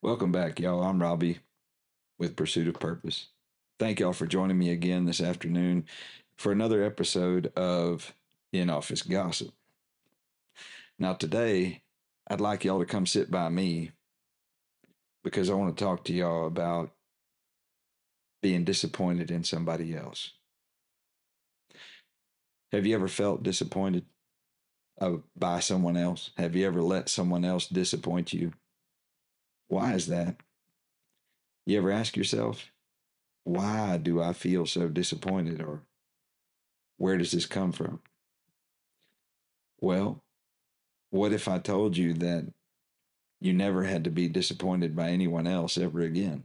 Welcome back, y'all. I'm Robbie with Pursuit of Purpose. Thank y'all for joining me again this afternoon for another episode of In Office Gossip. Now, today, I'd like y'all to come sit by me because I want to talk to y'all about being disappointed in somebody else. Have you ever felt disappointed uh, by someone else? Have you ever let someone else disappoint you? Why is that? You ever ask yourself, why do I feel so disappointed or where does this come from? Well, what if I told you that you never had to be disappointed by anyone else ever again?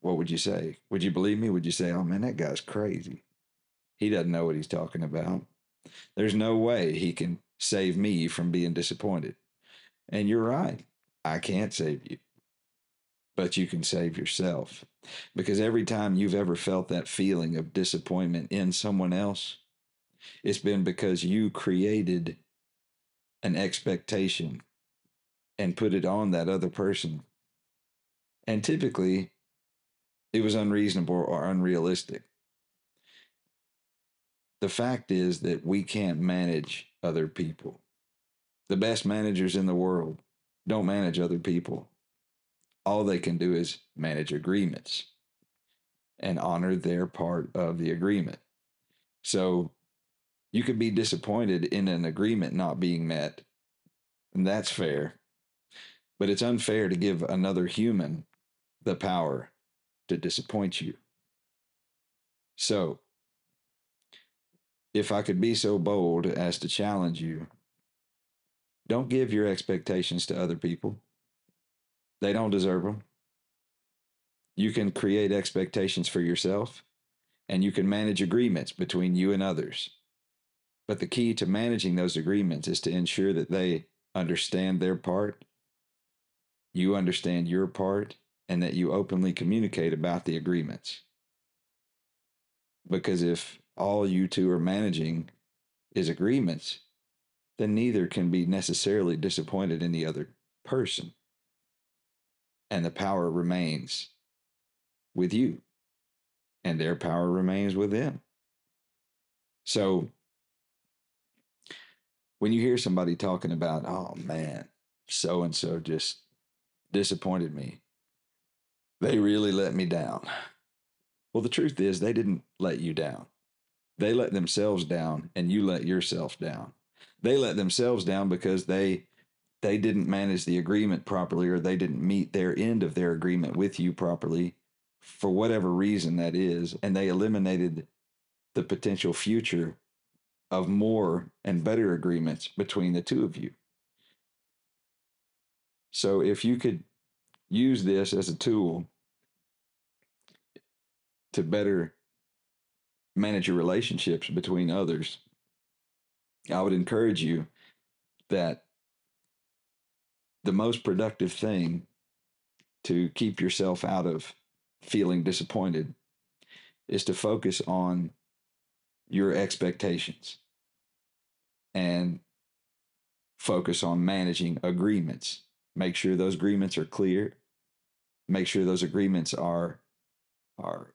What would you say? Would you believe me? Would you say, oh man, that guy's crazy? He doesn't know what he's talking about. There's no way he can save me from being disappointed. And you're right. I can't save you. But you can save yourself. Because every time you've ever felt that feeling of disappointment in someone else, it's been because you created an expectation and put it on that other person. And typically, it was unreasonable or unrealistic. The fact is that we can't manage other people. The best managers in the world don't manage other people. All they can do is manage agreements and honor their part of the agreement. So you could be disappointed in an agreement not being met, and that's fair. But it's unfair to give another human the power to disappoint you. So, if I could be so bold as to challenge you, don't give your expectations to other people. They don't deserve them. You can create expectations for yourself and you can manage agreements between you and others. But the key to managing those agreements is to ensure that they understand their part, you understand your part, and that you openly communicate about the agreements. Because if all you two are managing is agreements, then neither can be necessarily disappointed in the other person. And the power remains with you, and their power remains with them. So, when you hear somebody talking about, oh man, so and so just disappointed me, they really let me down. Well, the truth is, they didn't let you down. They let themselves down, and you let yourself down. They let themselves down because they they didn't manage the agreement properly, or they didn't meet their end of their agreement with you properly, for whatever reason that is, and they eliminated the potential future of more and better agreements between the two of you. So if you could use this as a tool to better manage your relationships between others, I would encourage you that the most productive thing to keep yourself out of feeling disappointed is to focus on your expectations and focus on managing agreements. Make sure those agreements are clear. Make sure those agreements are are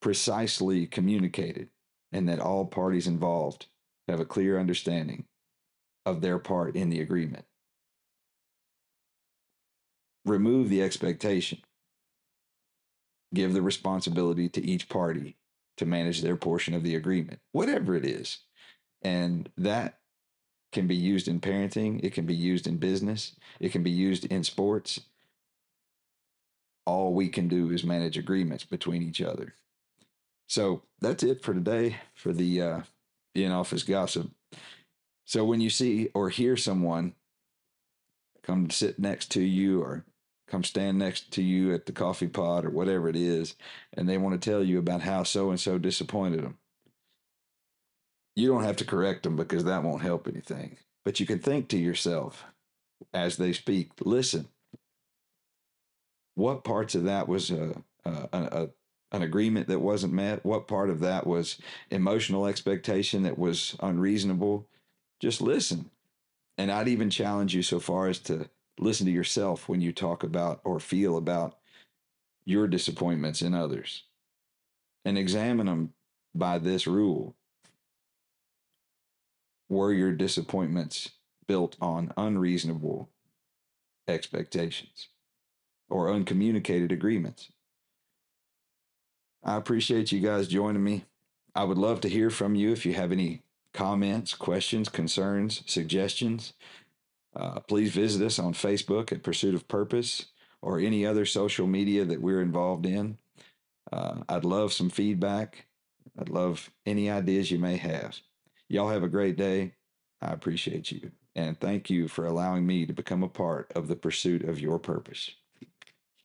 precisely communicated and that all parties involved have a clear understanding of their part in the agreement. Remove the expectation. Give the responsibility to each party to manage their portion of the agreement, whatever it is. And that can be used in parenting, it can be used in business, it can be used in sports. All we can do is manage agreements between each other. So that's it for today for the uh, in office gossip. So when you see or hear someone come sit next to you or come stand next to you at the coffee pot or whatever it is, and they want to tell you about how so and so disappointed them, you don't have to correct them because that won't help anything. But you can think to yourself as they speak, listen, what parts of that was uh, uh, a, a, a an agreement that wasn't met? What part of that was emotional expectation that was unreasonable? Just listen. And I'd even challenge you so far as to listen to yourself when you talk about or feel about your disappointments in others and examine them by this rule. Were your disappointments built on unreasonable expectations or uncommunicated agreements? I appreciate you guys joining me. I would love to hear from you if you have any comments, questions, concerns, suggestions. Uh, please visit us on Facebook at Pursuit of Purpose or any other social media that we're involved in. Uh, I'd love some feedback. I'd love any ideas you may have. Y'all have a great day. I appreciate you. And thank you for allowing me to become a part of the pursuit of your purpose.